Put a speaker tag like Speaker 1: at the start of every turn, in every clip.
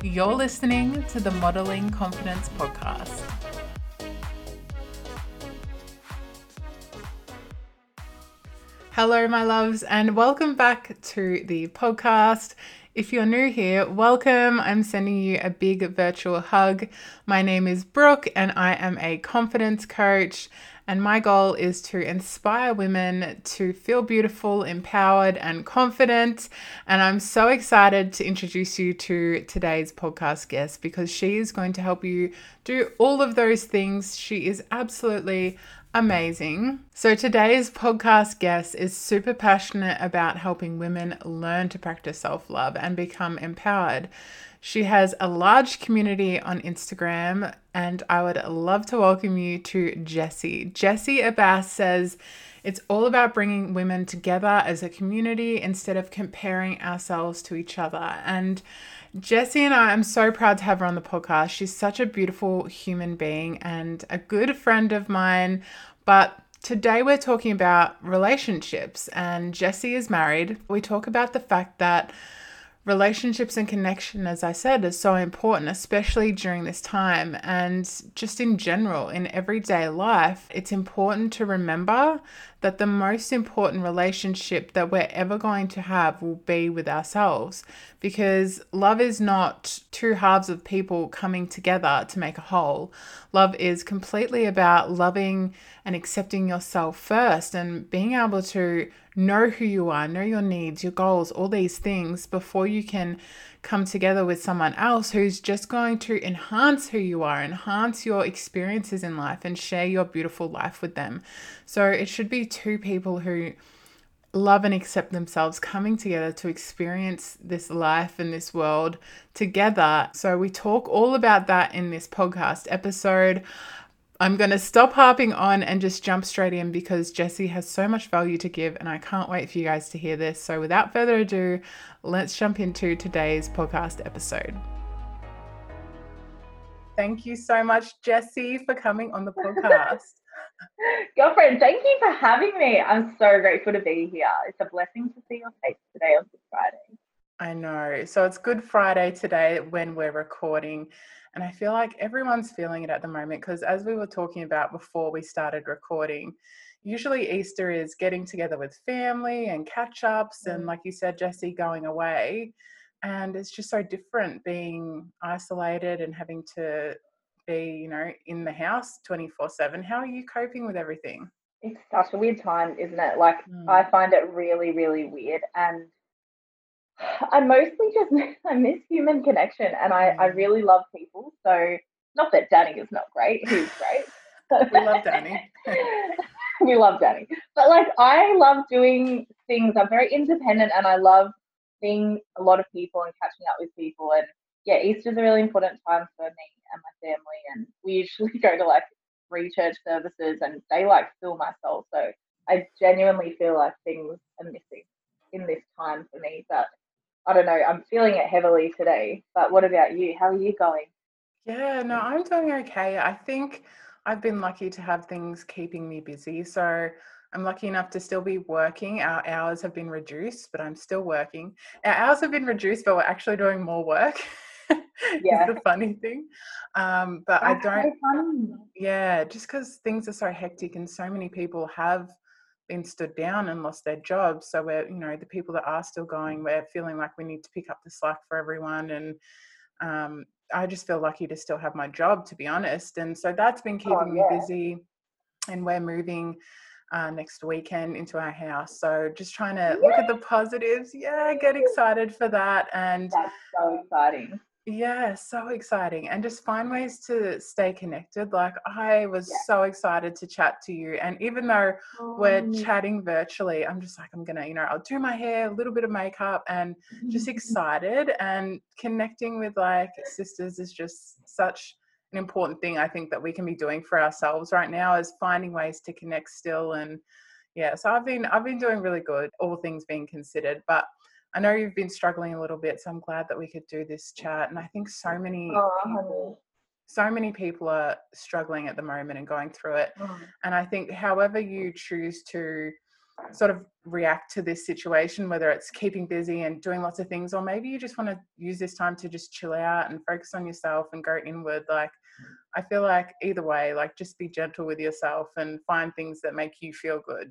Speaker 1: You're listening to the Modeling Confidence Podcast. Hello, my loves, and welcome back to the podcast. If you're new here, welcome. I'm sending you a big virtual hug. My name is Brooke, and I am a confidence coach. And my goal is to inspire women to feel beautiful, empowered, and confident. And I'm so excited to introduce you to today's podcast guest because she is going to help you do all of those things. She is absolutely amazing. So, today's podcast guest is super passionate about helping women learn to practice self love and become empowered. She has a large community on Instagram, and I would love to welcome you to Jessi. Jessi Abass says it's all about bringing women together as a community instead of comparing ourselves to each other. And Jessi and I, I'm so proud to have her on the podcast. She's such a beautiful human being and a good friend of mine. But today we're talking about relationships, and Jessi is married. We talk about the fact that relationships and connection, as I said, is so important, especially during this time and just in general in everyday life. It's important to remember that the most important relationship that we're ever going to have will be with ourselves because love is not two halves of people coming together to make a whole. Love is completely about loving and accepting yourself first and being able to know who you are, know your needs, your goals, all these things before you can come together with someone else who's just going to enhance who you are, enhance your experiences in life, and share your beautiful life with them. So it should be two people who love and accept themselves coming together to experience this life and this world together. So we talk all about that in this podcast episode. I'm going to stop harping on and just jump straight in because Jessi has so much value to give and I can't wait for you guys to hear this. So, without further ado, let's jump into today's podcast episode. Thank you so much, Jessi, for coming on the podcast.
Speaker 2: Girlfriend, thank you for having me. I'm so grateful to be here. It's a blessing to see your face today on Good Friday.
Speaker 1: I know. So, it's Good Friday today when we're recording. And I feel like everyone's feeling it at the moment because, as we were talking about before we started recording, usually Easter is getting together with family and catch ups, and mm. like you said, Jessi, going away. And it's just so different being isolated and having to be, you know, in the house 24 7. How are you coping with everything?
Speaker 2: It's such a weird time, isn't it? Like, mm. I find it really, really weird. And I mostly just I miss human connection, and I I mm. really love people. So not that Danny is not great; he's
Speaker 1: great. we love Danny.
Speaker 2: we love Danny, but like I love doing things. I'm very independent, and I love seeing a lot of people and catching up with people. And yeah, Easter's a really important time for me and my family, and we usually go to like free church services, and they like fill my soul. So I genuinely feel like things are missing in this time for me, but I don't know, I'm feeling it heavily today. But what about you? How are you going?
Speaker 1: Yeah, no, I'm doing okay. I think I've been lucky to have things keeping me busy. So I'm lucky enough to still be working. Our hours have been reduced, but I'm still working. Our hours have been reduced, but we're actually doing more work. yeah. the funny thing. Um, but That's I don't, so yeah, just because things are so hectic and so many people have been stood down and lost their jobs. So we're, you know, the people that are still going, we're feeling like we need to pick up the slack for everyone. And um, I just feel lucky to still have my job, to be honest. And so that's been oh, keeping oh, yeah. me busy. And we're moving uh, next weekend into our house. So just trying to look at the positives. Yeah, get excited for that. And
Speaker 2: that's so exciting.
Speaker 1: Yeah, so exciting. And just find ways to stay connected. Like I was yeah. so excited to chat to you. And even though oh. we're chatting virtually, I'm just like, I'm gonna, you know, I'll do my hair, a little bit of makeup and just excited and connecting with like sisters is just such an important thing I think that we can be doing for ourselves right now is finding ways to connect still and yeah, so I've been I've been doing really good, all things being considered. But I know you've been struggling a little bit, so I'm glad that we could do this chat. And I think so many oh, people, so many people are struggling at the moment and going through it. Oh. And I think however you choose to sort of react to this situation, whether it's keeping busy and doing lots of things, or maybe you just want to use this time to just chill out and focus on yourself and go inward. Like, I feel like either way, like just be gentle with yourself and find things that make you feel good.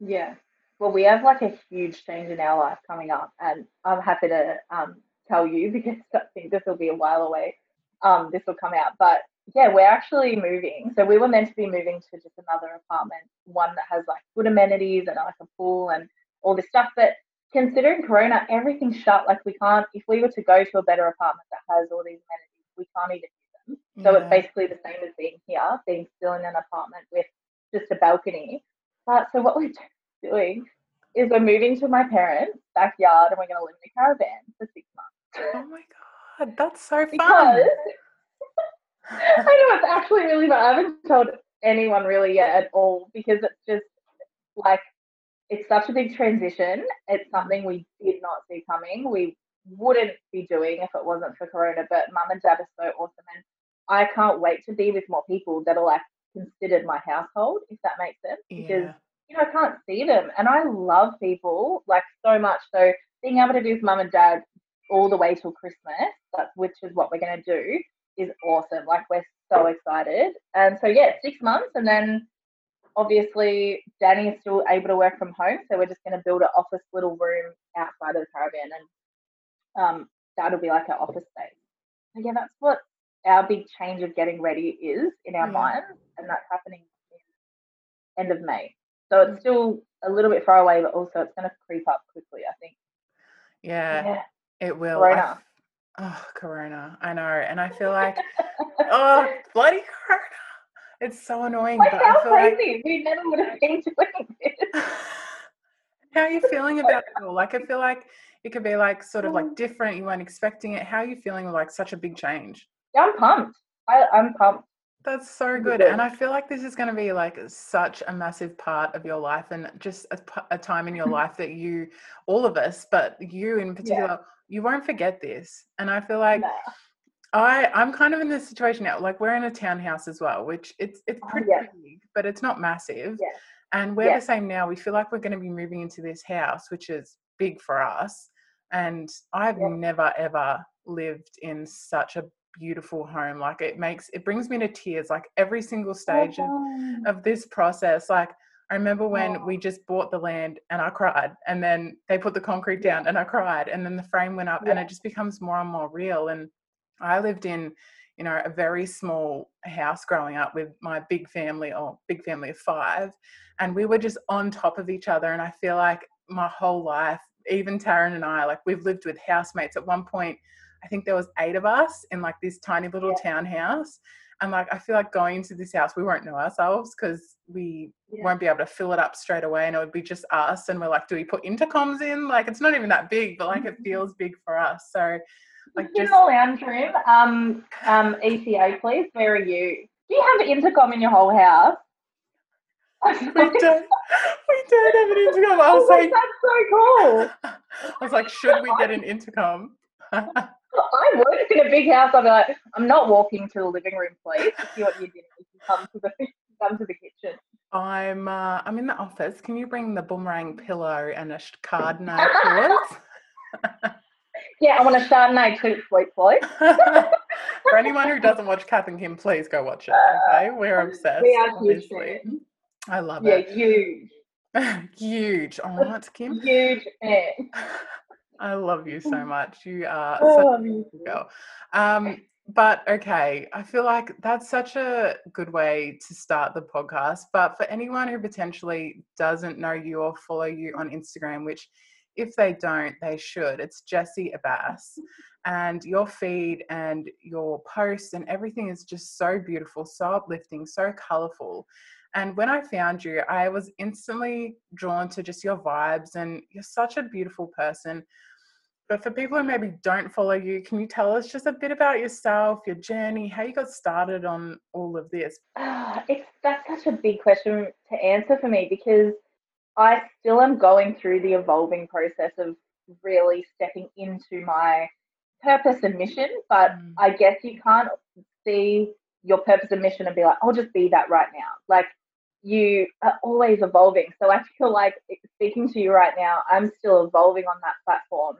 Speaker 2: Yeah. Well, we have like a huge change in our life coming up, and I'm happy to um, tell you because I think this will be a while away. Um, this will come out, but yeah, we're actually moving. So we were meant to be moving to just another apartment, one that has like good amenities and like a pool and all this stuff. But considering Corona, everything's shut. Like we can't, if we were to go to a better apartment that has all these amenities, we can't even use them. So yeah. it's basically the same as being here, being still in an apartment with just a balcony. But so what we're doing is we're moving to my parents' backyard and we're going to live in a caravan for six months.
Speaker 1: Oh my god, that's so fun!
Speaker 2: Because I know it's actually really fun. I haven't told anyone really yet at all because it's just like it's such a big transition. It's mm-hmm. something we did not see coming. We wouldn't be doing if it wasn't for Corona. But mum and dad are so awesome, and I can't wait to be with more people that are like considered my household, if that makes sense. Because yeah. You know I can't see them, and I love people like so much. So being able to be with mum and dad all the way till Christmas, that's which is what we're going to do, is awesome. Like we're so excited. And so yeah, six months and then obviously Danny is still able to work from home. So we're just gonna build an office little room outside of the caravan and um, that'll be like our office space. So yeah, that's what our big change of getting ready is in our yeah. minds and that's happening end of May. So it's still a little bit far away, but also it's gonna creep up quickly, I think.
Speaker 1: Yeah, yeah. it will. Corona. Oh, Corona. I know. And I feel like, oh, bloody Corona. It's so annoying.
Speaker 2: Like, but how I feel crazy. Like... We never would have been doing this.
Speaker 1: how are you feeling about it all? Like, I feel like it could be like sort of like mm. different. You weren't expecting it. How are you feeling with like such a big change?
Speaker 2: Yeah, I'm pumped. I, I'm pumped.
Speaker 1: That's so good. And I feel like this is going to be like such a massive part of your life and just a, a time in your life that you, all of us, but you in particular, yeah you won't forget this. And I feel like no. I I'm kind of in this situation now. Like we're in a townhouse as well, which it's it's oh, pretty yeah. big, but it's not massive. Yeah. And we're yeah. the same now. We feel like we're going to be moving into this house, which is big for us. And I've never ever lived in such a beautiful home. Like it makes it brings me to tears. Like every single oh, stage oh, of, of this process. Like I remember when oh. we just bought the land and I cried, and then they put the concrete down and I cried, and then the frame went up, yeah. and it just becomes more and more real. And I lived in, you know, a very small house growing up with my big family, or big family of five, and we were just on top of each other. And I feel like my whole life, even Taryn and I, like we've lived with housemates. At one point, I think there was eight of us in like this tiny little yeah. townhouse and like I feel like going into this house, we won't know ourselves because we yeah. won't be able to fill it up straight away, and it would be just us. And we're like, do we put intercoms in? Like it's not even that big, but like it feels big for us. So like
Speaker 2: just in the lounge room, um, um, ETA, please. Where are you? Do you have an intercom in your whole house?
Speaker 1: we don't. We don't have an intercom. I was
Speaker 2: oh, like, that's so cool.
Speaker 1: I was like, should we get an intercom?
Speaker 2: I would in a big house. I'd be like, I'm not walking to the living room, please. To see what you're doing. You come to the come to the kitchen.
Speaker 1: I'm uh, I'm in the office. Can you bring the boomerang pillow and a Chardonnay to us?
Speaker 2: yeah, I want a Chardonnay too, sweet boy.
Speaker 1: For anyone who doesn't watch Kath and Kim, please go watch it. Okay, we're obsessed.
Speaker 2: We are obviously.
Speaker 1: huge I love
Speaker 2: yeah,
Speaker 1: it.
Speaker 2: Yeah, huge.
Speaker 1: huge. All right, Kim.
Speaker 2: Huge fan.
Speaker 1: I love you so much. You are oh, such a girl. Um, but okay, I feel like that's such a good way to start the podcast. But for anyone who potentially doesn't know you or follow you on Instagram, which if they don't, they should. It's Jessi Abass. And your feed and your posts and everything is just so beautiful, so uplifting, so colorful. And when I found you, I was instantly drawn to just your vibes, and you're such a beautiful person. But for people who maybe don't follow you, can you tell us just a bit about yourself, your journey, how you got started on all of this?
Speaker 2: Uh, it's that's such a big question to answer for me because I still am going through the evolving process of really stepping into my purpose and mission. But mm. I guess you can't see your purpose and mission and be like, I'll just be that right now. Like you are always evolving. So I feel like speaking to you right now, I'm still evolving on that platform,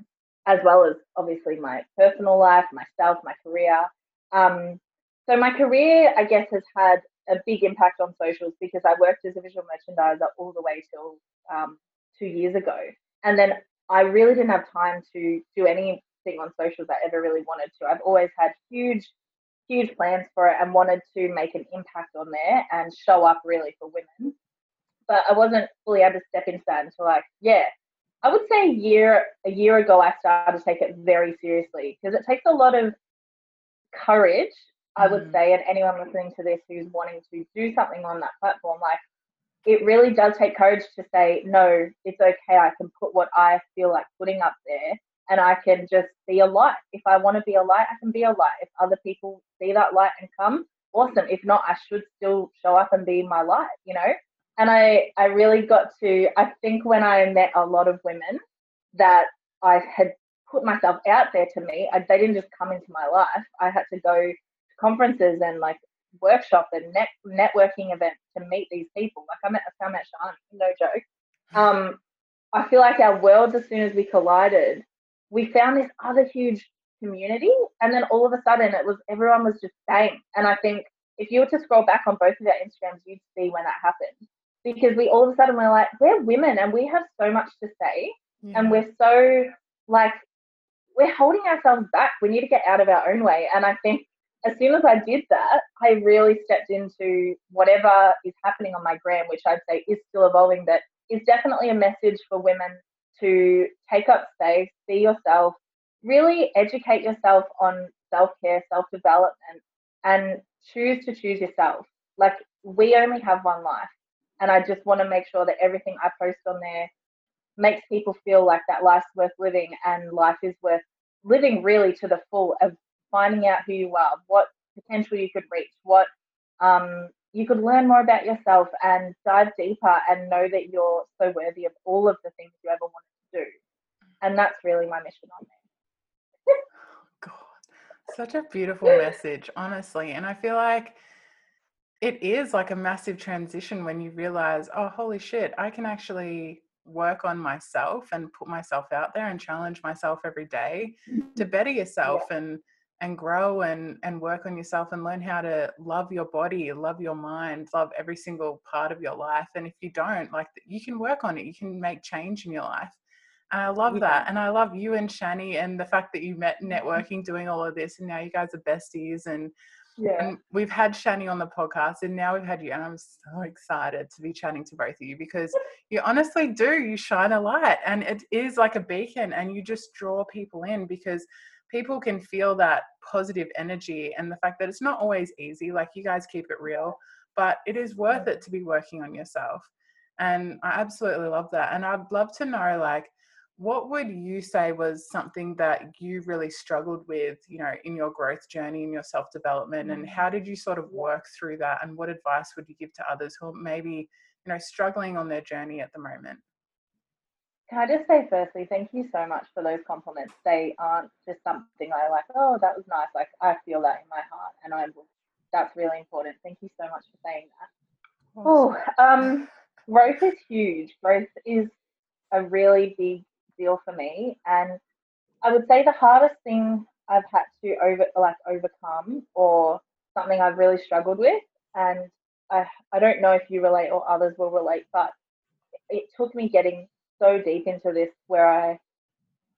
Speaker 2: as well as obviously my personal life, myself, my career. Um, so my career, I guess, has had a big impact on socials because I worked as a visual merchandiser all the way till um, two years ago, and then I really didn't have time to do anything on socials I ever really wanted to. I've always had huge huge plans for it and wanted to make an impact on there and show up really for women. But I wasn't fully able to step into that until like, yeah, I would say a year a year ago I started to take it very seriously because it takes a lot of courage, I would mm. say, and anyone listening to this who's wanting to do something on that platform, like it really does take courage to say, no, it's okay, I can put what I feel like putting up there and I can just be a light. If I want to be a light, I can be a light. If other people see that light and come, awesome. If not, I should still show up and be my light, you know? And I, I really got to, I think when I met a lot of women that I had put myself out there to meet, I, they didn't just come into my life. I had to go to conferences and like workshop and net, networking events to meet these people. Like I met, I met Shani, no joke. Um, I feel like our worlds, as soon as we collided, we found this other huge community and then all of a sudden it was everyone was just saying and i think if you were to scroll back on both of our instagrams you'd see when that happened. Because we all of a sudden we're like we're women and we have so much to say yeah. and we're so like we're holding ourselves back. We need to get out of our own way. And i think as soon as i did that i really stepped into whatever is happening on my gram which i'd say is still evolving but is definitely a message for women to take up space, be yourself, really educate yourself on self care, self development, and choose to choose yourself. Like, we only have one life. And I just want to make sure that everything I post on there makes people feel like that life's worth living and life is worth living really to the full of finding out who you are, what potential you could reach, what um, you could learn more about yourself and dive deeper and know that you're so worthy of all of the things you ever wanted to do. And that's really my mission on there.
Speaker 1: God, such a beautiful message, honestly. And I feel like it is like a massive transition when you realize, oh, holy shit, I can actually work on myself and put myself out there and challenge myself every day to better yourself yeah. and and grow and and work on yourself and learn how to love your body love your mind love every single part of your life and if you don't like you can work on it you can make change in your life and i love yeah. that and i love you and shani and the fact that you met mm-hmm. networking doing all of this and now you guys are besties and yeah. And we've had Shani on the podcast and now we've had you. And I'm so excited to be chatting to both of you because you honestly do. You shine a light and it is like a beacon and you just draw people in because people can feel that positive energy and the fact that it's not always easy. Like you guys keep it real, but it is worth mm. it to be working on yourself. And I absolutely love that. And I'd love to know, like, what would you say was something that you really struggled with, you know, in your growth journey, in your self development, and mm. how did you sort of work through that? And what advice would you give to others who are maybe, you know, struggling on their journey at the moment?
Speaker 2: Can I just say firstly, thank you so much for those compliments. They aren't just something I like, oh, that was nice. Like I feel that in my heart and I will that's really important. Thank you so much for saying that. Oh, um, growth is huge. Growth is a really big deal for me. And I would say the hardest thing I've had to over like overcome or something I've really struggled with. And I I don't know if you relate or others will relate, but it took me getting so deep into this where I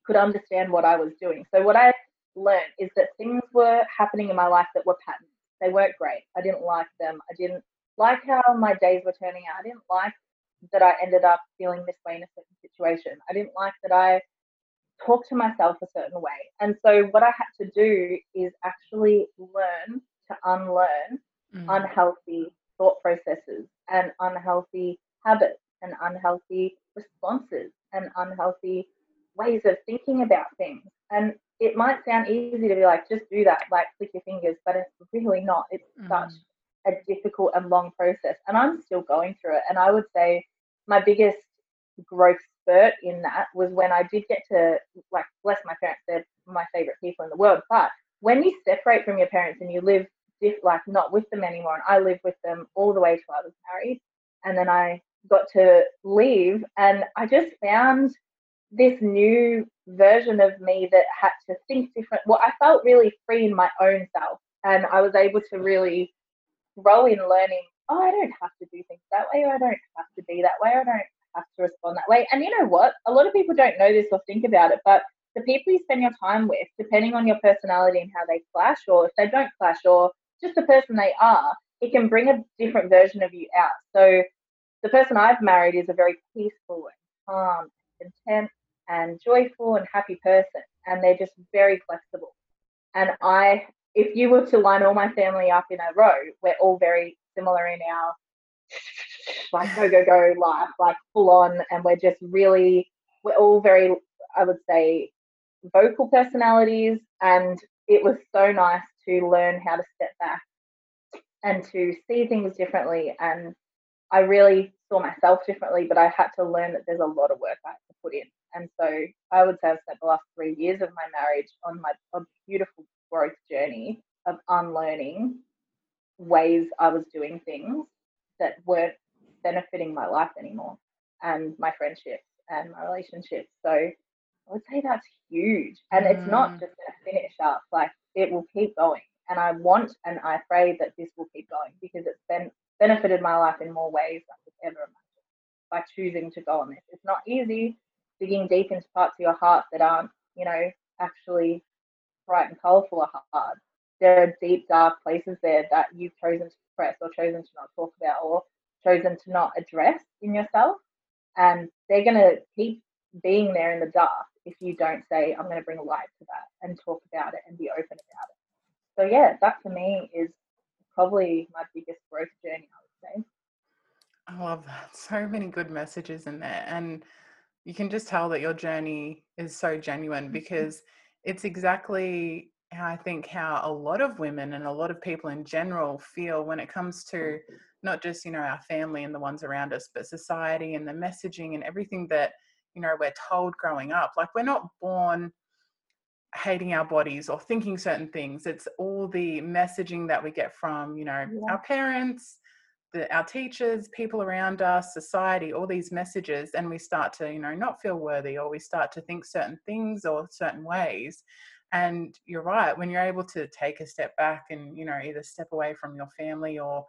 Speaker 2: could understand what I was doing. So what I learned is that things were happening in my life that were patterns. They weren't great. I didn't like them. I didn't like how my days were turning out. I didn't like that I ended up feeling this way in a certain situation. I didn't like that I talked to myself a certain way. And so what I had to do is actually learn to unlearn mm. unhealthy thought processes and unhealthy habits and unhealthy responses and unhealthy ways of thinking about things. And it might sound easy to be like, just do that, like click your fingers, but it's really not. It's mm. such a difficult and long process. And I'm still going through it. And I would say my biggest growth spurt in that was when I did get to, like, bless my parents, they're my favorite people in the world. But when you separate from your parents and you live, diff- like, not with them anymore, and I lived with them all the way till I was married, and then I got to leave, and I just found this new version of me that had to think different. Well, I felt really free in my own self, and I was able to really grow in learning. Oh, I don't have to do things that way, or I don't have to be that way, or I don't have to respond that way. And you know what? A lot of people don't know this or think about it, but the people you spend your time with, depending on your personality and how they clash, or if they don't clash, or just the person they are, it can bring a different version of you out. So the person I've married is a very peaceful and calm, content, and joyful and happy person, and they're just very flexible. And I, if you were to line all my family up in a row, we're all very similar in our like go go go life, like full on, and we're just really, we're all very, I would say, vocal personalities, and it was so nice to learn how to step back and to see things differently. And I really saw myself differently, but I had to learn that there's a lot of work I have to put in. And so I would say I've spent the last three years of my marriage on my a beautiful growth journey of unlearning ways I was doing things that weren't benefiting my life anymore and my friendships and my relationships. So I would say that's huge. And mm. it's not mm. just to finish up, like it will keep going. And I want and I pray that this will keep going because it's been benefited my life in more ways than I could ever imagine by choosing to go on this. It's not easy digging deep into parts of your heart that aren't, you know, actually bright and colourful are hard. There are deep, dark places there that you've chosen to suppress or chosen to not talk about or chosen to not address in yourself. And they're going to keep being there in the dark if you don't say, I'm going to bring light to that and talk about it and be open about it. So, yeah, that for me is probably my biggest growth journey, I would say.
Speaker 1: I love that. So many good messages in there. And you can just tell that your journey is so genuine mm-hmm. because it's exactly how I think how a lot of women and a lot of people in general feel when it comes to not just, you know, our family and the ones around us, but society and the messaging and everything that, you know, we're told growing up. Like we're not born hating our bodies or thinking certain things. It's all the messaging that we get from, you know, yeah. our parents, the, our teachers, people around us, society, all these messages, and we start to, you know, not feel worthy or we start to think certain things or certain ways. And you're right, when you're able to take a step back and, you know, either step away from your family or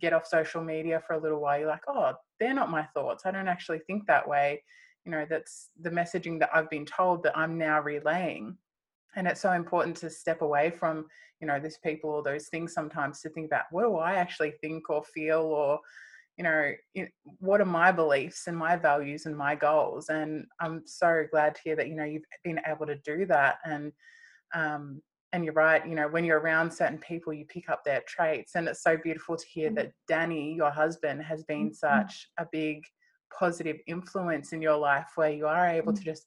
Speaker 1: get off social media for a little while, you're like, oh, they're not my thoughts. I don't actually think that way. You know, that's the messaging that I've been told that I'm now relaying and it's so important to step away from you know these people or those things sometimes to think about what do i actually think or feel or you know what are my beliefs and my values and my goals and i'm so glad to hear that you know you've been able to do that and um and you're right you know when you're around certain people you pick up their traits and it's so beautiful to hear mm. that danny your husband has been mm-hmm. such a big positive influence in your life where you are able mm-hmm. to just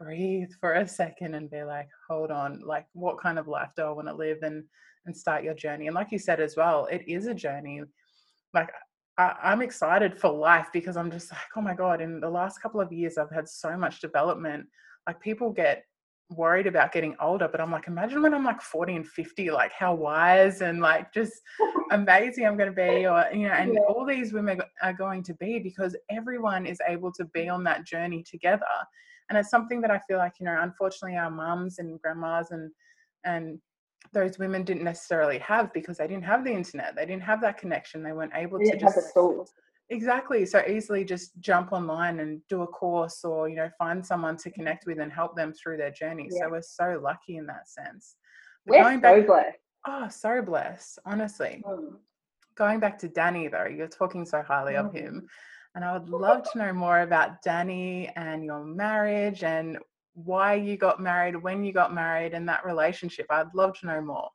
Speaker 1: breathe for a second and be like hold on like what kind of life do i want to live and and start your journey? And like you said as well it is a journey. Like I, i'm excited for life because i'm just like oh my god in the last couple of years i've had so much development. Like people get worried about getting older but i'm like imagine when i'm like 40 and 50 like how wise and like just amazing i'm going to be or you know and yeah. all these women are going to be because everyone is able to be on that journey together and it's something that I feel like you know unfortunately our mums and grandmas and and those women didn't necessarily have because they didn't have the internet. They didn't have that connection. They weren't able they to just exactly. So easily just jump online and do a course or you know find someone to connect with and help them through their journey. Yeah. so we're so lucky in that sense.
Speaker 2: But we're going back, so blessed.
Speaker 1: Oh so blessed honestly. Mm. going back to danny though you're talking so highly mm. of him and I would love to know more about Danny and your marriage and why you got married, when you got married, and that relationship. I'd love to know more.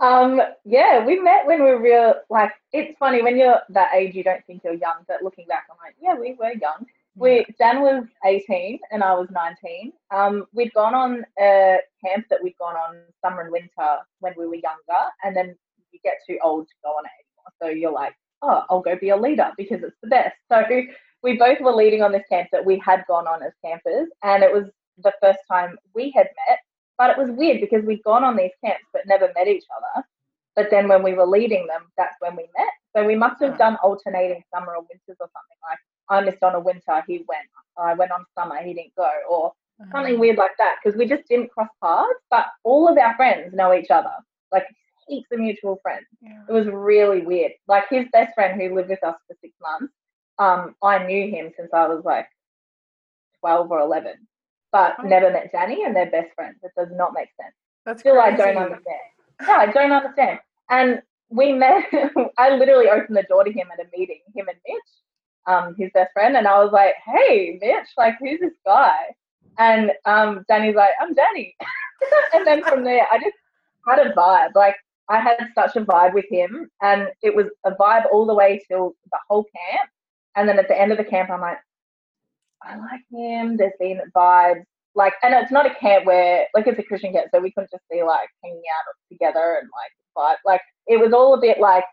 Speaker 2: Um, yeah, we met when we were real. Like, it's funny when you're that age, you don't think you're young, but looking back, I'm like, yeah, we were young. We Dan was 18 and I was 19. Um, we'd gone on a camp that we'd gone on summer and winter when we were younger, and then you get too old to go on it anymore. So you're like, oh, I'll go be a leader because it's the best. So we both were leading on this camp that we had gone on as campers, and it was the first time we had met. But it was weird because we'd gone on these camps but never met each other. But then when we were leading them, that's when we met. So we must have done alternating summer or winters or something. Like I missed on a winter, he went. I went on summer, he didn't go, or something
Speaker 1: Um,
Speaker 2: weird like that because we just didn't cross paths. But all of our friends know each other, like heaps of mutual friends.
Speaker 1: yeah.
Speaker 2: It was really weird. Like his best friend who lived with us for six months, um, I knew him since I was like twelve or eleven, but
Speaker 1: Oh.
Speaker 2: never met Danny, and they're best friends. It does not make sense.
Speaker 1: That's
Speaker 2: Still,
Speaker 1: crazy.
Speaker 2: I don't understand. No, I don't understand. And we met. I literally opened the door to him at a meeting, him and Mitch, um, his best friend, and I was like, "Hey, Mitch, like, who's this guy?" And um, Danny's like, "I'm Danny." and then from there, I just had a vibe. Like, I had such a vibe with him, and it was a vibe all the way till the whole camp. And then at the end of the camp, I'm like, I like him. There's been vibes. Like, and it's not a camp where, like, it's a Christian camp, so we couldn't just be like hanging out together and like vibe. Like, it was all a bit like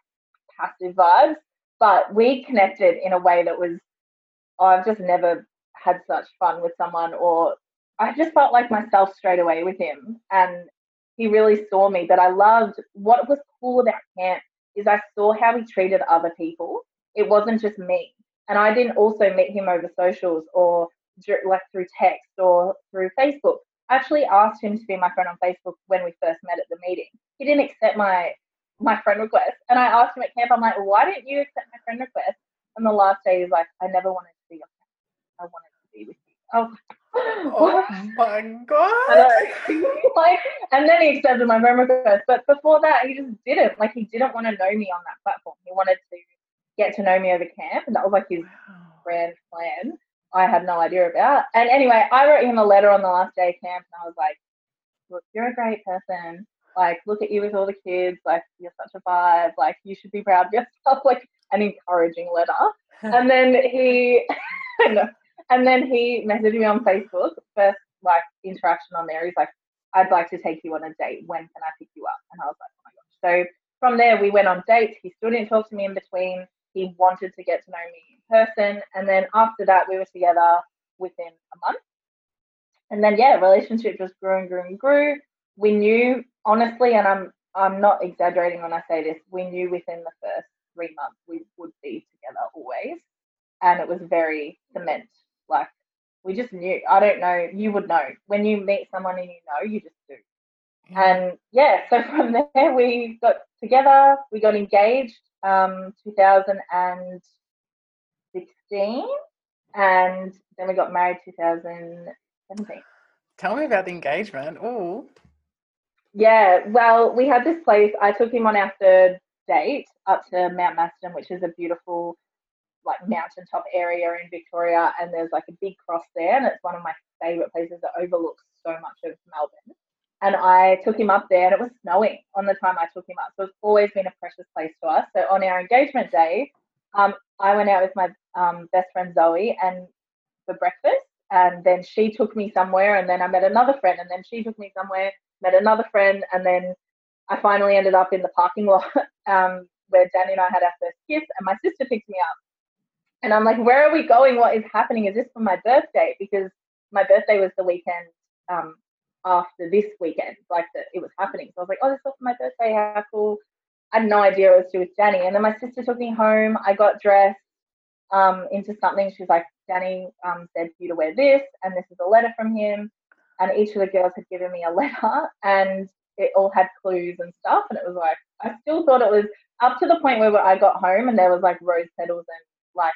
Speaker 2: passive vibes, but we connected in a way that was, I've just never had such fun with someone, or I just felt like myself straight away with him. And he really saw me. But I loved what was cool about camp is I saw how he treated other people. It wasn't just me. And I didn't also meet him over socials or like through text or through Facebook. I actually asked him to be my friend on Facebook when we first met at the meeting. He didn't accept my my friend request, and I asked him at camp. I'm like, why didn't you accept my friend request? And the last day, he's like, I never wanted to be your friend. I wanted to be with you. I was like,
Speaker 1: Oh my god.
Speaker 2: I like, and then he accepted my friend request. But before that, he just didn't. Like, he didn't want to know me on that platform. He wanted to get to know me over camp, and that was like his grand plan. I had no idea about. And anyway, I wrote him a letter on the last day of camp, and I was like, "Look, you're a great person. Like, look at you with all the kids. Like, you're such a vibe. Like, you should be proud of yourself." Like, an encouraging letter. and then he, know. And then he messaged me on Facebook. First, like interaction on there. He's like, "I'd like to take you on a date. When can I pick you up?" And I was like, "Oh my gosh!" So from there, we went on dates. He still didn't talk to me in between. He wanted to get to know me in person, and then after that, we were together within a month. And then yeah, relationship just grew and grew and grew. We knew honestly, and I'm I'm not exaggerating when I say this. We knew within the first three months we would be together always, and it was very cement. Like we just knew. I don't know. You would know when you meet someone and you know. You just do. And yeah, so from there we got together. We got engaged. Um, 2016, and then we got married 2017.
Speaker 1: Tell me about the engagement. Oh,
Speaker 2: Yeah, well, we had this place. I took him on our third date up to Mount Macedon, which is a beautiful, like mountaintop area in Victoria, and there's like a big cross there, and it's one of my favorite places that overlooks so much of Melbourne. And I took him up there, and it was snowing on the time I took him up, so it's always been a precious place to us. So on our engagement day, um, I went out with my um, best friend Zoe and for breakfast, and then she took me somewhere, and then I met another friend, and then she took me somewhere met another friend, and then I finally ended up in the parking lot um, where Danny and I had our first kiss, and my sister picked me up. And I'm like, where are we going? What is happening? Is this for my birthday? Because my birthday was the weekend um, after this weekend, like that it was happening. So I was like, oh, this is for my birthday. How cool. I had no idea it was to do with Danny. And then my sister took me home. I got dressed um, into something. She's like, Danny um, said for you to wear this, and this is a letter from him and each of the girls had given me a letter and it all had clues and stuff and it was like i still thought it was up to the point where i got home and there was like rose petals and like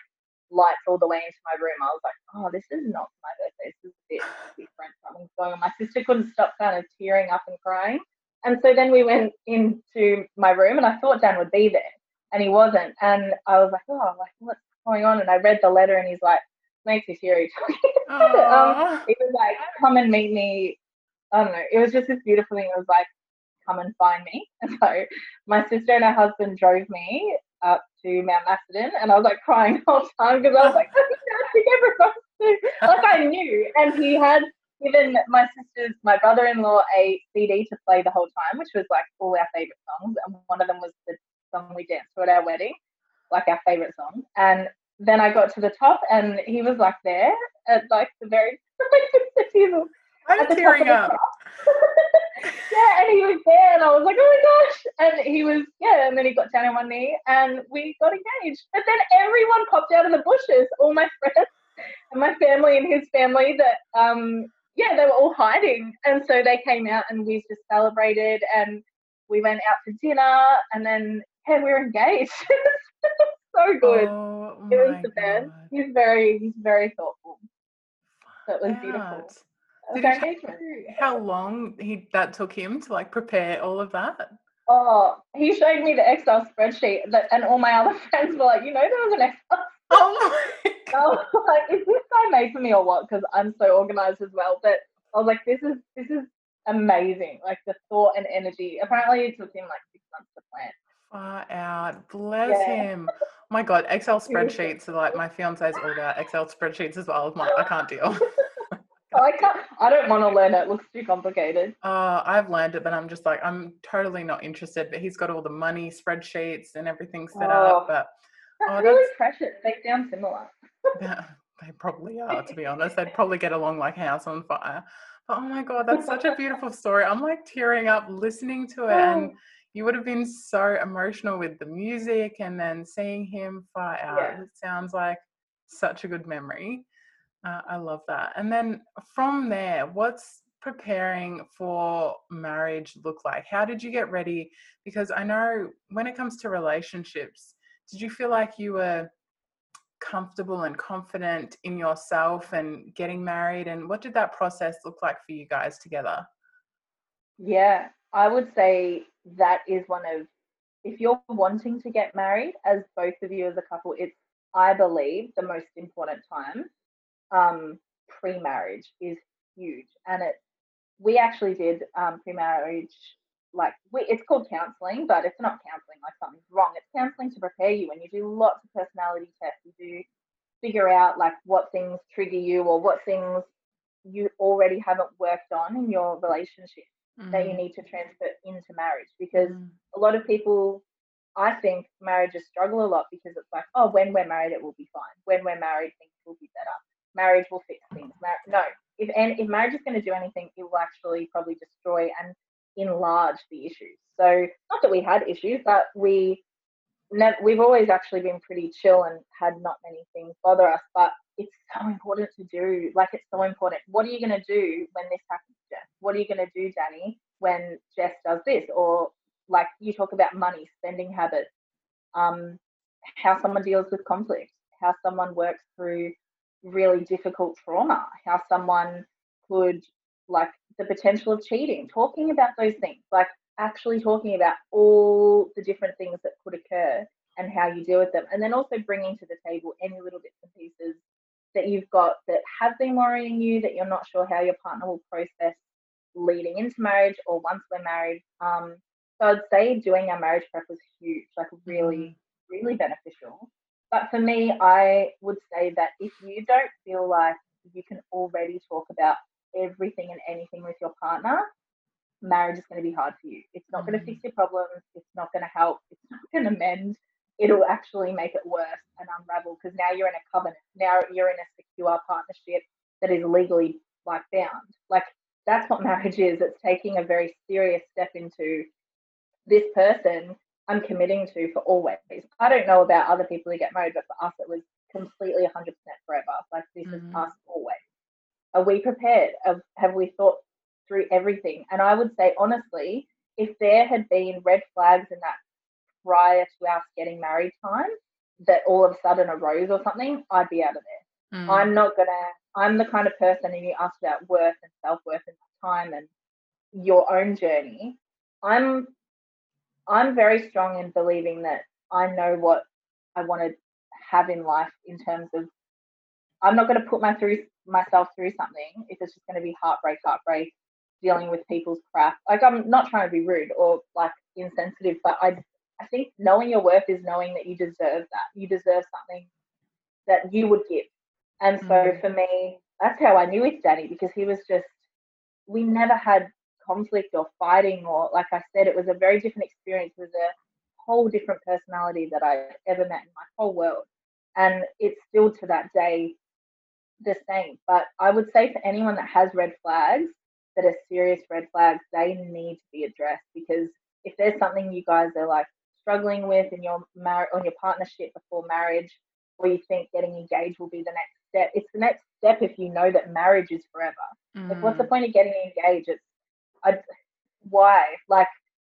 Speaker 2: lights all the way into my room i was like oh this is not my birthday this is a bit different something's going on my sister couldn't stop kind of tearing up and crying and so then we went into my room and i thought dan would be there and he wasn't and i was like oh like what's going on and i read the letter and he's like makes me teary um, it was like, come and meet me. I don't know. It was just this beautiful thing. It was like, come and find me. And so my sister and her husband drove me up Mount Macedon, and I was like crying the whole time because I was like. Like I knew, and he had given my sister's, my brother-in-law, a CD to play the whole time, which was like all our favorite songs, and one of them was the song we danced to at our wedding, like our favorite song. And then I got to the top, and he was like there at like the very
Speaker 1: I'm
Speaker 2: at the top
Speaker 1: tearing up.
Speaker 2: yeah, and he was there And I was like, oh my gosh. And he was, yeah, and then he got down on one knee and we got engaged. But then everyone popped out of the bushes, all my friends and my family and his family that, um, yeah, they were all hiding. And so they came out and we just celebrated and we went out for dinner and then, yeah, we were engaged. so good.
Speaker 1: Oh,
Speaker 2: it was the best.
Speaker 1: God.
Speaker 2: He's very, he's very thoughtful. So it was beautiful.
Speaker 1: Did
Speaker 2: our
Speaker 1: he tell
Speaker 2: engagement.
Speaker 1: how long he that took him to like prepare all of that?
Speaker 2: Oh, he showed me the Excel spreadsheet that, and all my other friends were like, you know, there was an Excel.
Speaker 1: Oh my
Speaker 2: I was like, is this guy made for me or what? Because I'm so organized as well. But I was like, this is this is amazing. Like the thought and energy. Apparently, it took him like six months to plan.
Speaker 1: far out. Bless
Speaker 2: Yeah.
Speaker 1: him. My god, Excel spreadsheets are like my fiance's all about Excel spreadsheets as well. I'm like, I can't deal.
Speaker 2: I can't. I don't want to learn it. It looks too complicated.
Speaker 1: Uh, I've learned it, but I'm just like, I'm totally not interested. But he's got all the money spreadsheets and everything set
Speaker 2: Oh.
Speaker 1: up. But
Speaker 2: That's
Speaker 1: Oh,
Speaker 2: really precious. They sound similar.
Speaker 1: they probably are, to be honest. They'd probably get along like house on fire. But oh my god, that's such a beautiful story. I'm like tearing up listening to it, and you would have been so emotional with the music and then seeing him fly out.
Speaker 2: Yeah.
Speaker 1: It sounds like such a good memory. Uh, I love that. And then from there, what's preparing for marriage look like? How did you get ready? Because I know when it comes to relationships, did you feel like you were comfortable and confident in yourself and getting married? And what did that process look like for you guys together?
Speaker 2: Yeah, I would say that is one of, if you're wanting to get married as both of you as a couple, it's, I believe, the most important time. Um, pre marriage is huge. And it, we actually did um, pre marriage, like, we, it's called counseling, but it's not counseling like something's wrong. It's counseling to prepare you. And you do lots of personality tests. You do figure out, like, what things trigger you or what things you already haven't worked on in your relationship that you
Speaker 1: Mm,
Speaker 2: need to transfer into marriage because
Speaker 1: mm,
Speaker 2: a lot of people i think marriages struggle a lot because it's like oh when we're married it will be fine when we're married things will be better marriage will fix things. No. If if marriage is going to do anything it will actually probably destroy and enlarge the issues. So not that we had issues but we we've always actually been pretty chill and had not many things bother us but it's so important to do like it's so important. What are you going to do when this happens jess? What are you going to do danny when jess does this? Or like you talk about money spending habits um how someone deals with conflict how someone works through really difficult trauma how someone could like the potential of cheating talking about those things like actually talking about all the different things that could occur and how you deal with them and then also bringing to the table any little bits and pieces that you've got that have been worrying you that you're not sure how your partner will process leading into marriage or once we're married. Um so i'd say doing our marriage prep was huge like really really beneficial but for me i would say that if you don't feel like you can already talk about everything and anything with your partner marriage is going to be hard for you. It's not going to fix mm. your problems it's not going to help it's not going to mend it'll actually make it worse and unravel because now you're in a covenant now you're in a secure partnership that is legally like bound. Like that's what marriage is it's taking a very serious step into this person i'm committing to for always i don't know about other people who get married but for us it was completely 100% forever like this is
Speaker 1: Mhm.
Speaker 2: us always are we prepared have, have we thought through everything and i would say honestly if there had been red flags in that prior to us getting married time that all of a sudden arose or something, I'd be out of there.
Speaker 1: mm,
Speaker 2: I'm not gonna. I'm the kind of person, and you asked about worth and self worth and time and your own journey. I'm, I'm very strong in believing that I know what I want to have in life in terms of. I'm not going to put my through myself through something if it's just going to be heartbreak, heartbreak, dealing with people's crap. Like I'm not trying to be rude or like insensitive, but I I think knowing your worth is knowing that you deserve that. You deserve something that you would give. And so
Speaker 1: Mm.
Speaker 2: for me, that's how I knew with Danny because he was just, we never had conflict or fighting, or like I said, it was a very different experience. It was a whole different personality that I ever met in my whole world. And it's still to that day the same. But I would say for anyone that has red flags, that are serious red flags, they need to be addressed because if there's something you guys are like struggling with in your mar- on your partnership before marriage, or you think getting engaged will be the next step, it's the next step if you know that marriage is forever.
Speaker 1: Mm.
Speaker 2: Like, what's the point of getting engaged? It's I, why? Like,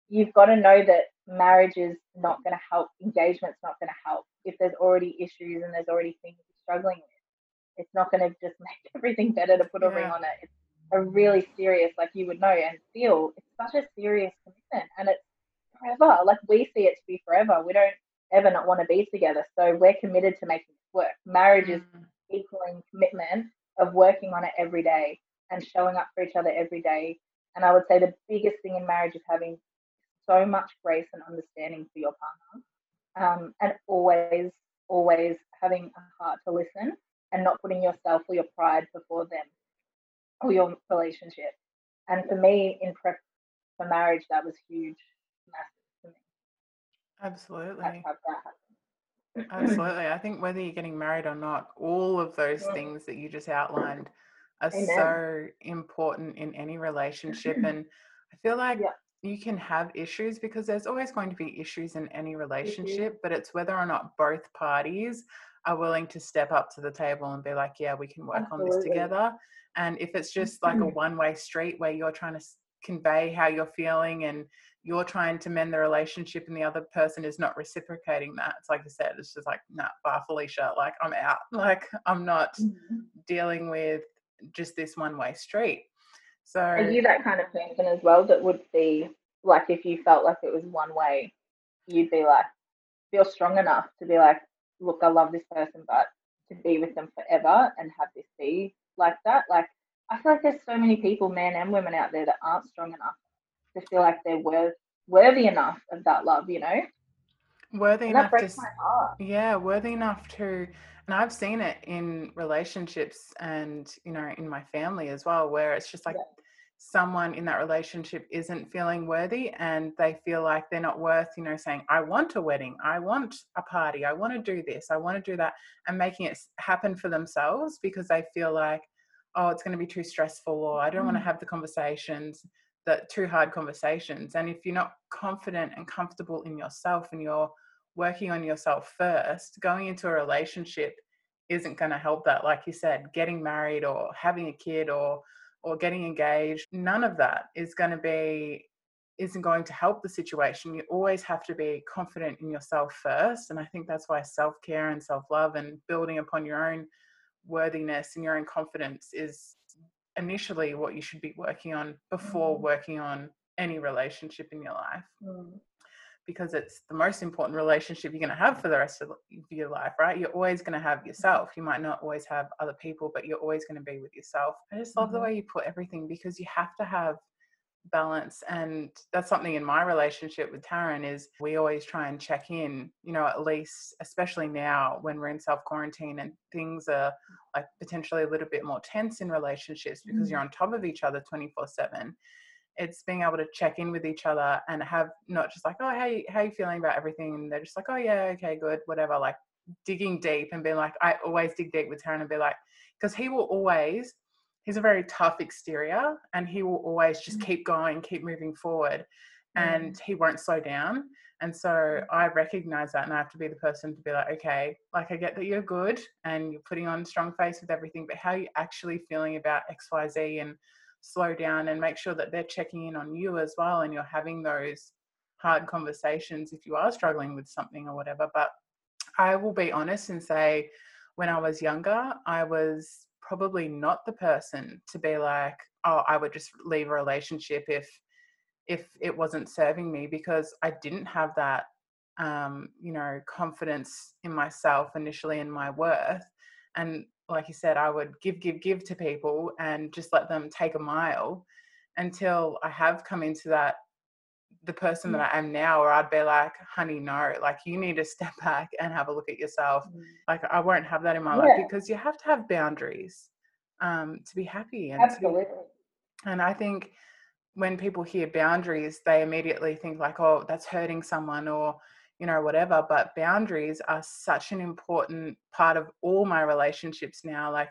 Speaker 2: you've got to know that marriage is not going to help. Engagement's not going to help if there's already issues and there's already things you're struggling with. It's not going to just make everything better to put a ring on it. It's a really serious, like you would know and feel. It's such a serious commitment, and it's forever. Like we see it to be forever. We don't ever not want to be together, so we're committed to making it work. Marriage is
Speaker 1: Mm.
Speaker 2: equaling commitment of working on it every day and showing up for each other every day. And I would say the biggest thing in marriage is having so much grace and understanding for your partner, um, and always, always having a heart to listen and not putting yourself or your pride before them or your relationship. And for me, in prep for marriage, that was huge, massive for me.
Speaker 1: Absolutely.
Speaker 2: That's that happened.
Speaker 1: Absolutely. I think whether you're getting married or not, all of those
Speaker 2: Mm.
Speaker 1: things that you just outlined are
Speaker 2: Amen.
Speaker 1: so important in any relationship. Mm-hmm. And I feel like
Speaker 2: Yeah.
Speaker 1: you can have issues because there's always going to be issues in any mm-hmm. relationship, but it's whether or not both parties are willing to step up to the table and be like, yeah, we can work on this together. And if it's just like a mm-hmm. one way street where you're trying to convey how you're feeling and you're trying to mend the relationship and the other person is not reciprocating that. It's like you said, it's just like, nah, bar Felicia, like I'm out. Like I'm not
Speaker 2: Mhm.
Speaker 1: dealing with just this one way street. So
Speaker 2: Are you that kind of person as well that would be like if you felt like it was one way, you'd be like feel strong enough to be like, look, I love this person, but to be with them forever and have this be like that. Like I feel like there's so many people, men and women out there that aren't strong enough to feel like they're worth worthy enough of that love, you know?
Speaker 1: Worthy
Speaker 2: And
Speaker 1: enough to
Speaker 2: breaks
Speaker 1: s-
Speaker 2: my heart.
Speaker 1: yeah worthy enough to and i've seen it in relationships and you know in my family as well where it's just like
Speaker 2: Yeah.
Speaker 1: someone in that relationship isn't feeling worthy and they feel like they're not worth you know saying i want a wedding i want a party i want to do this i want to do that and making it happen for themselves because they feel like oh it's going to be too stressful or i don't want to
Speaker 2: Mm.
Speaker 1: have the conversations too hard conversations. And if you're not confident and comfortable in yourself and you're working on yourself first going into a relationship isn't going to help that like you said getting married or having a kid or or getting engaged none of that is going to be isn't going to help the situation. You always have to be confident in yourself first and i think that's why self-care and self-love and building upon your own worthiness and your own confidence is initially what you should be working on before
Speaker 2: Mm.
Speaker 1: working on any relationship in your life
Speaker 2: Mm.
Speaker 1: because it's the most important relationship you're going to have for the rest of your life, right? You're always going to have yourself. You might not always have other people, but you're always going to be with yourself. I just love the
Speaker 2: Mhm.
Speaker 1: way you put everything because you have to have balance and that's something in my relationship with Taryn is we always try and check in you know at least especially now when we're in self quarantine and things are like potentially a little bit more tense in relationships because
Speaker 2: Mm.
Speaker 1: you're on top of each other 24 7 it's being able to check in with each other and have not just like oh how you, how you feeling about everything and they're just like oh yeah okay good whatever like digging deep and being like I always dig deep with Taryn and be like because he will always he's a very tough exterior and he will always just
Speaker 2: Mm.
Speaker 1: keep going keep moving forward
Speaker 2: Mm.
Speaker 1: and he won't slow down and so i recognize that and i have to be the person to be like okay like i get that you're good and you're putting on a strong face with everything but how are you actually feeling about xyz and slow down and make sure that they're checking in on you as well and you're having those hard conversations if you are struggling with something or whatever but i will be honest and say when i was younger i was probably not the person to be like oh i would just leave a relationship if if it wasn't serving me because i didn't have that um you know confidence in myself initially in my worth. And like you said i would give give give to people and just let them take a mile until i have come into that the person that i am now or i'd be like honey no like you need to step back and have a look at yourself
Speaker 2: Mm.
Speaker 1: like I won't have that in my life because you have to have boundaries um, to be happy and be,
Speaker 2: Absolutely.
Speaker 1: and I think when people hear boundaries, they immediately think like, oh, that's hurting someone or you know whatever. But boundaries are such an important part of all my relationships now. Like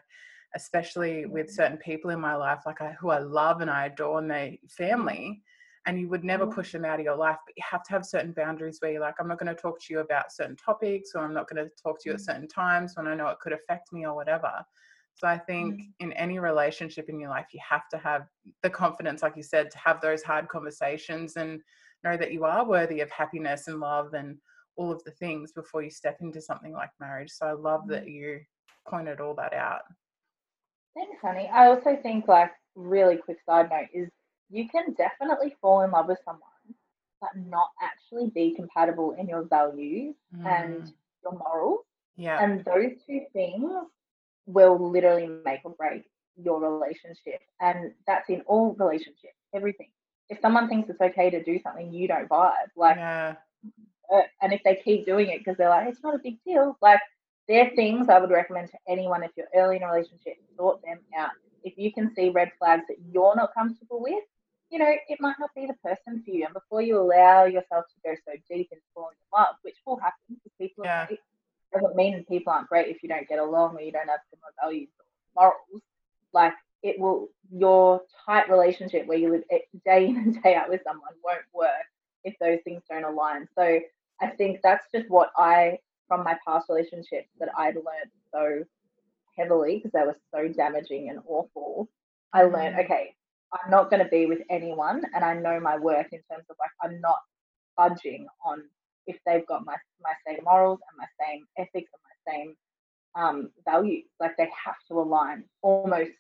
Speaker 1: especially with certain people in my life, like I, who I love and I adore, and they family. And you would never
Speaker 2: Mhm.
Speaker 1: push them out of your life, but you have to have certain boundaries where you're like, I'm not going to talk to you about certain topics, or I'm not going to talk to you at
Speaker 2: Mm.
Speaker 1: certain times when I know it could affect me or whatever. So I think
Speaker 2: Mm.
Speaker 1: in any relationship in your life, you have to have the confidence, like you said, to have those hard conversations and know that you are worthy of happiness and love and all of the things before you step into something like marriage. So I love that you pointed all that out.
Speaker 2: Thanks, honey. I also think, like, really quick side note is you can definitely fall in love with someone, but not actually be compatible in your values and
Speaker 1: Mm,
Speaker 2: your morals.
Speaker 1: yeah,
Speaker 2: And those two things will literally make or break your relationship. And that's in all relationships, everything. If someone thinks it's okay to do something you don't vibe, like,
Speaker 1: yeah,
Speaker 2: uh, and if they keep doing it because they're like, it's not a big deal, like, they're things I would recommend to anyone if you're early in a relationship, sort them out. If you can see red flags that you're not comfortable with, you know, it might not be the person for you. And before you allow yourself to go so deep into falling in love, which will happen because people are great, doesn't mean people aren't great if you don't get along or you don't have similar values or morals. Like it will, your tight relationship where you live e- day in and day out with someone won't work if those things don't align. So I think that's just what I, from my past relationships, that I'd learned so heavily because they were so damaging and awful. I learned,
Speaker 1: Mm.
Speaker 2: okay, I'm not going to be with anyone, and I know my worth in terms of like I'm not budging on if they've got my my same morals and my same ethics and my same um, values. Like they have to align almost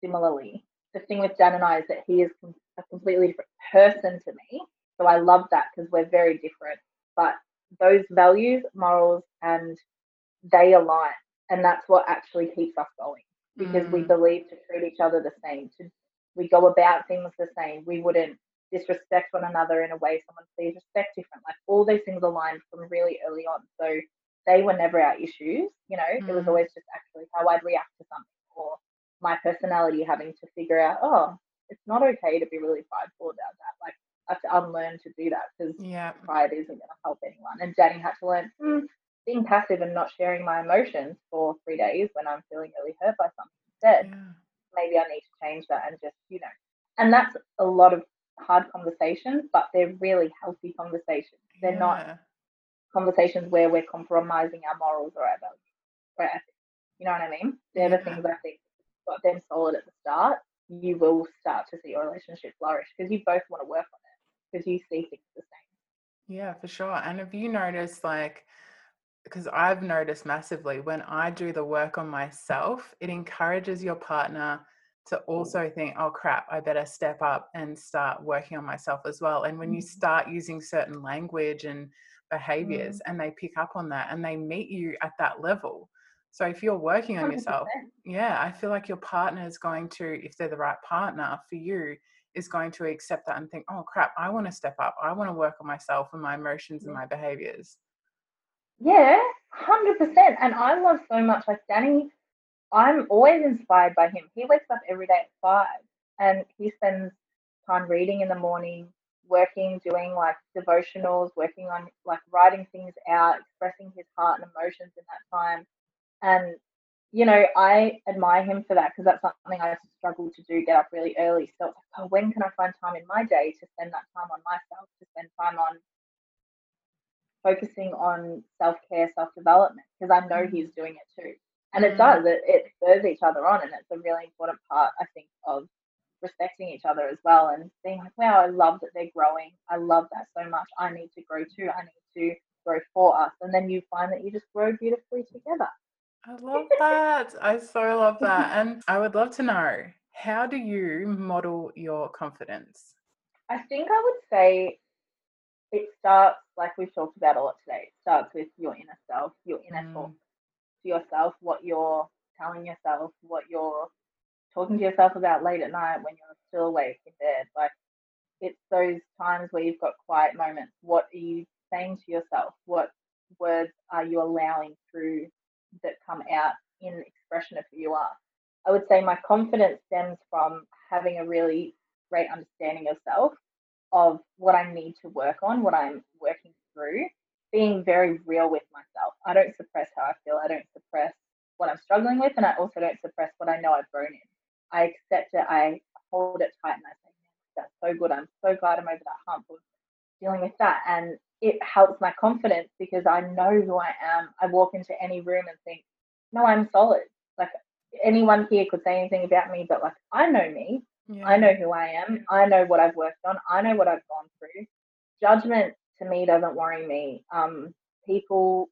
Speaker 2: similarly. The thing with Dan and I is that he is a completely different person to me. So I love that because we're very different. But those values, morals, and they align. And that's what actually keeps us going because we
Speaker 1: Mm,
Speaker 2: believe to treat each other the same. To we go about things the same. We wouldn't disrespect one another in a way someone sees respect different. Like all those things aligned from really early on. So they were never our issues. You know, it was
Speaker 1: mm,
Speaker 2: always just actually how I'd react to something or my personality having to figure out, oh, it's not okay to be really prideful about that. Like I have to unlearn to do that because
Speaker 1: yeah,
Speaker 2: pride isn't going to help anyone. And Danny had to learn hmm, being passive and not sharing my emotions for three days when I'm feeling really hurt by something instead.
Speaker 1: yeah,
Speaker 2: Maybe I need to change that and just, you know, and that's a lot of hard conversations, but they're really healthy conversations. They're not conversations where we're compromising our morals or our values or ethics. You know what I mean? They're the things I think got them solid at the start. You will start to see your relationship flourish because you both want to work on it because you see things the same.
Speaker 1: Yeah, for sure. And have you noticed, like, because I've noticed massively when I do the work on myself, it encourages your partner to also think, oh crap, I better step up and start working on myself as well. And when you
Speaker 2: Mm,
Speaker 1: start using certain language and behaviors
Speaker 2: mm,
Speaker 1: and they pick up on that and they meet you at that level. So if you're working on
Speaker 2: 100%.
Speaker 1: yourself, yeah, I feel like your partner is going to, if they're the right partner for you, is going to accept that and think, oh crap, I want to step up. I want to work on myself and my emotions and my behaviors.
Speaker 2: Yeah, hundred percent. And I love so much like Danny. I'm always inspired by him. He wakes up every day at five, and he spends time reading in the morning, working, doing like devotionals, working on like writing things out, expressing his heart and emotions in that time. And you know, I admire him for that because that's something I struggle to do. Get up really early. So like, oh, when can I find time in my day to spend that time on myself, to spend time on focusing on self care, self development, because I know he's doing it too. And it
Speaker 1: mm,
Speaker 2: does, it, it spurs each other on. And it's a really important part, I think, of respecting each other as well and being like, wow, I love that they're growing. I love that so much. I need to grow too. I need to grow for us. And then you find that you just grow beautifully together.
Speaker 1: I love that. I so love that. And I would love to know how do you model your confidence?
Speaker 2: I think I would say it starts, like we've talked about a lot today, it starts with your inner self, your inner talk
Speaker 1: Mm,
Speaker 2: to yourself, what you're telling yourself, what you're talking to yourself about late at night when you're still awake in bed. Like it's those times where you've got quiet moments. What are you saying to yourself? What words are you allowing through that come out in expression of who you are? I would say my confidence stems from having a really great understanding of self, of what I need to work on, what I'm working through, being very real with myself. I don't suppress how I feel. I don't suppress what I'm struggling with, and I also don't suppress what I know I've grown in. I accept it, I hold it tight, and I say, "That's so good. I'm so glad I'm over that hump of dealing with that." And it helps my confidence because I know who I am. I walk into any room and think, "No, I'm solid." Like anyone here could say anything about me, but like I know me. Yeah. I know who I am. I know what I've worked on. I know what I've gone through. Judgment to me doesn't worry me. Um, people,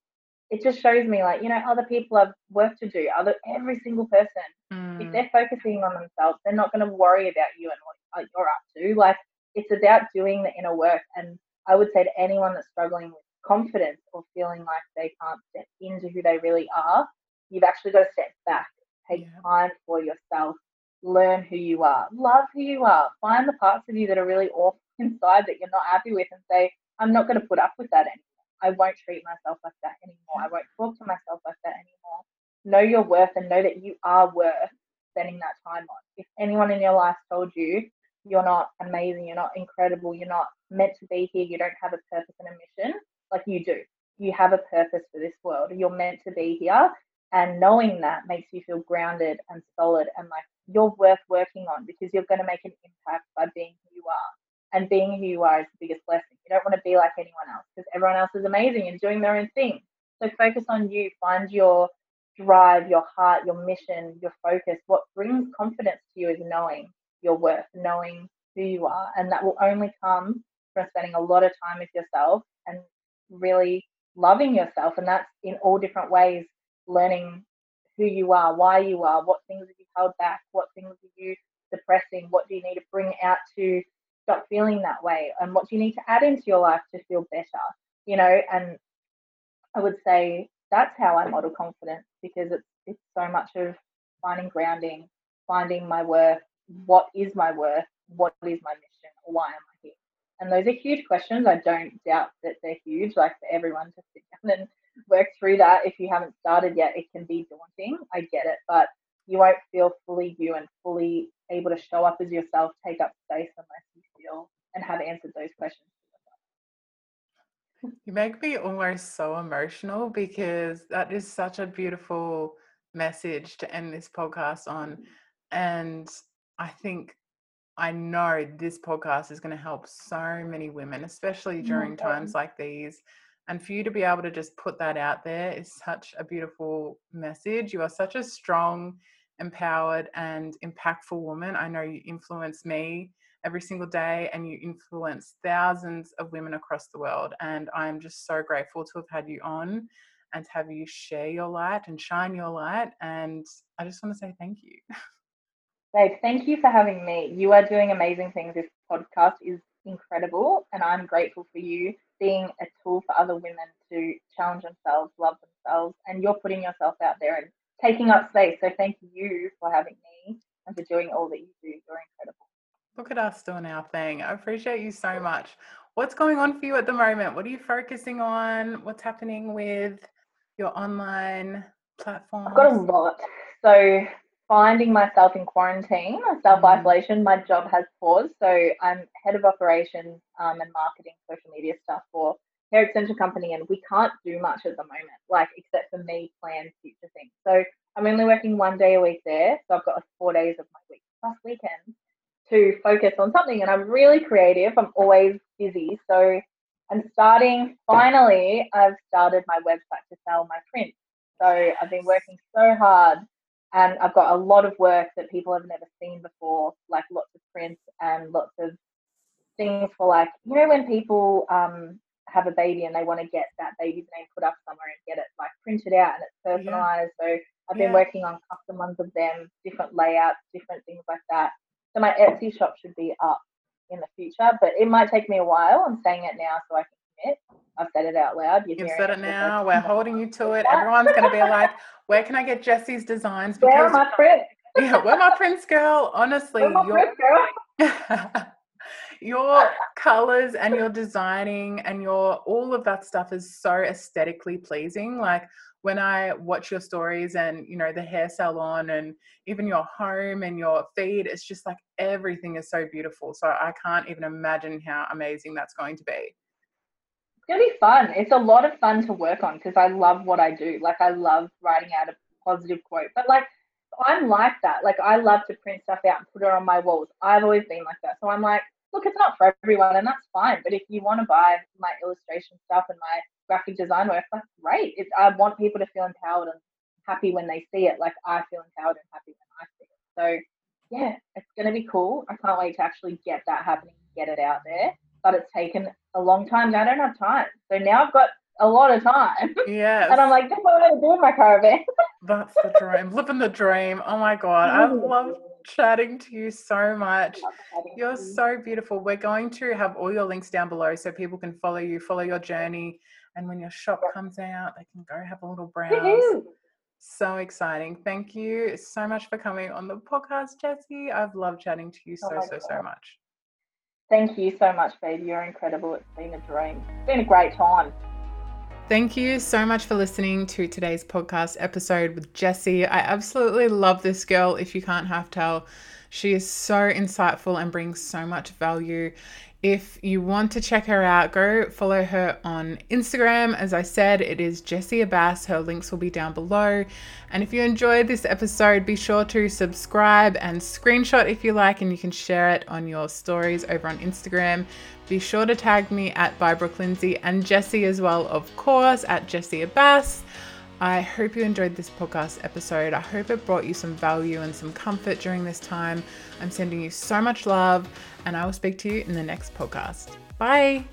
Speaker 2: it just shows me like you know other people have work to do. Other every single person, mm. if they're focusing on themselves, they're not going to worry about you and what you're up to. Like it's about doing the inner work. And I would say to anyone that's struggling with confidence or feeling like they can't step into who they really are, you've actually got to step back, take yeah. time for yourself, learn who you are, love who you are, find the parts of you that are really off inside that you're not happy with, and say, I'm not going to put up with that anymore. I won't treat myself like that anymore. I won't talk to myself like that anymore. Know your worth and know that you are worth spending that time on. If anyone in your life told you you're not amazing, you're not incredible, you're not meant to be here, you don't have a purpose and a mission, like you do. You have a purpose for this world. You're meant to be here. And knowing that makes you feel grounded and solid and like you're worth working on because you're going to make an impact by being who you are and being who you are is the biggest blessing. You don't want to be like anyone else because everyone else is amazing and doing their own thing. So focus on you, find your drive, your heart, your mission, your focus. What brings confidence to you is knowing your worth, knowing who you are. And that will only come from spending a lot of time with yourself and really loving yourself. And that's in all different ways, learning who you are, why you are, what things held back, what things are you suppressing, what do you need to bring out to stop feeling that way and what do you need to add into your life to feel better you know and i would say that's how i model confidence because it's it's so much of finding grounding finding my worth what is my worth what is my mission why am i here? And those are huge questions i don't doubt that they're huge like for everyone to sit down and work through that. If you haven't started yet it can be daunting i get it but you won't feel fully you and fully able to show up as yourself take up space unless you feel and have answered those questions.
Speaker 1: You make me almost so emotional because that is such a beautiful message to end this podcast on. And I think I know this podcast is going to help so many women, especially during times like these. And for you to be able to just put that out there is such a beautiful message. You are such a strong, empowered, and impactful woman. I know you influence me every single day and you influence thousands of women across the world. And I'm just so grateful to have had you on and to have you share your light and shine your light. And I just want to say thank you.
Speaker 2: Dave, thank you for having me. You are doing amazing things. This podcast is incredible, and I'm grateful for you being a tool for other women to challenge themselves, love themselves, and you're putting yourself out there and taking up space. So thank you for having me and for doing all that you do. You're incredible.
Speaker 1: Look at us doing our thing. I appreciate you so much. What's going on for you at the moment? What are you focusing on? What's happening with your online platform?
Speaker 2: I've got a lot. So, finding myself in quarantine, self isolation, my job has paused. So, I'm head of operations um, and marketing, social media stuff for hair extension company, and we can't do much at the moment, like except for me plan future things. So, I'm only working one day a week there. So, I've got four days of my week plus weekends to focus on something and I'm really creative. I'm always busy. So I'm starting, finally, I've started my website to sell my prints. So I've been working so hard and I've got a lot of work that people have never seen before, like lots of prints and lots of things for like, you know, when people um, have a baby and they want to get that baby's name put up somewhere and get it like printed out and it's personalized. Yeah. So I've been yeah. working on custom ones of them, different layouts, different things like that. So my Etsy shop should be up in the future, but it might take me a while. I'm saying it now so I can commit. I've said it out loud.
Speaker 1: You're You've said it now. We're holding you to it. Everyone's going to be like, where can I get Jessi's designs?
Speaker 2: Because, where are my prints?
Speaker 1: yeah, where my prints, girl? Honestly, your, your colors and your designing and your all of that stuff is so aesthetically pleasing. Like when I watch your stories and you know the hair salon and even your home and your feed, it's just like everything is so beautiful. So I can't even imagine how amazing that's going to be.
Speaker 2: It's gonna be fun. It's a lot of fun to work on because I love what I do. Like I love writing out a positive quote. But like I'm like that. Like I love to print stuff out and put it on my walls. I've always been like that. So I'm like, look, it's not for everyone, and that's fine. But if you want to buy my illustration stuff and my graphic design work, that's great. It, I want people to feel empowered and happy when they see it, like I feel empowered and happy when I see it. So yeah, it's going to be cool. I can't wait to actually get that happening, get it out there. But it's taken a long time. I don't have time. So now I've got a lot of time.
Speaker 1: Yeah.
Speaker 2: and I'm like, that's what I'm going to do in my caravan.
Speaker 1: That's the dream. Living the dream. Oh my God. I mm. love chatting to you so much. You're so beautiful. We're going to have all your links down below so people can follow you, follow your journey. And when your shop comes out, they can go have a little browse. So exciting. Thank you so much for coming on the podcast, Jessi. I've loved chatting to you so, oh so, God. so much.
Speaker 2: Thank you so much, baby. You're incredible. It's been a dream. It's been a great time.
Speaker 1: Thank you so much for listening to today's podcast episode with Jessi. I absolutely love this girl, if you can't half tell. She is so insightful and brings so much value. If you want to check her out, go follow her on Instagram. As I said, it is Jessi Abass. Her links will be down below. And if you enjoyed this episode, be sure to subscribe and screenshot if you like, and you can share it on your stories over on Instagram. Be sure to tag me at by Brooke Lindsay and Jessi as well, of course, at Jessi Abass. I hope you enjoyed this podcast episode. I hope it brought you some value and some comfort during this time. I'm sending you so much love, and I will speak to you in the next podcast. Bye.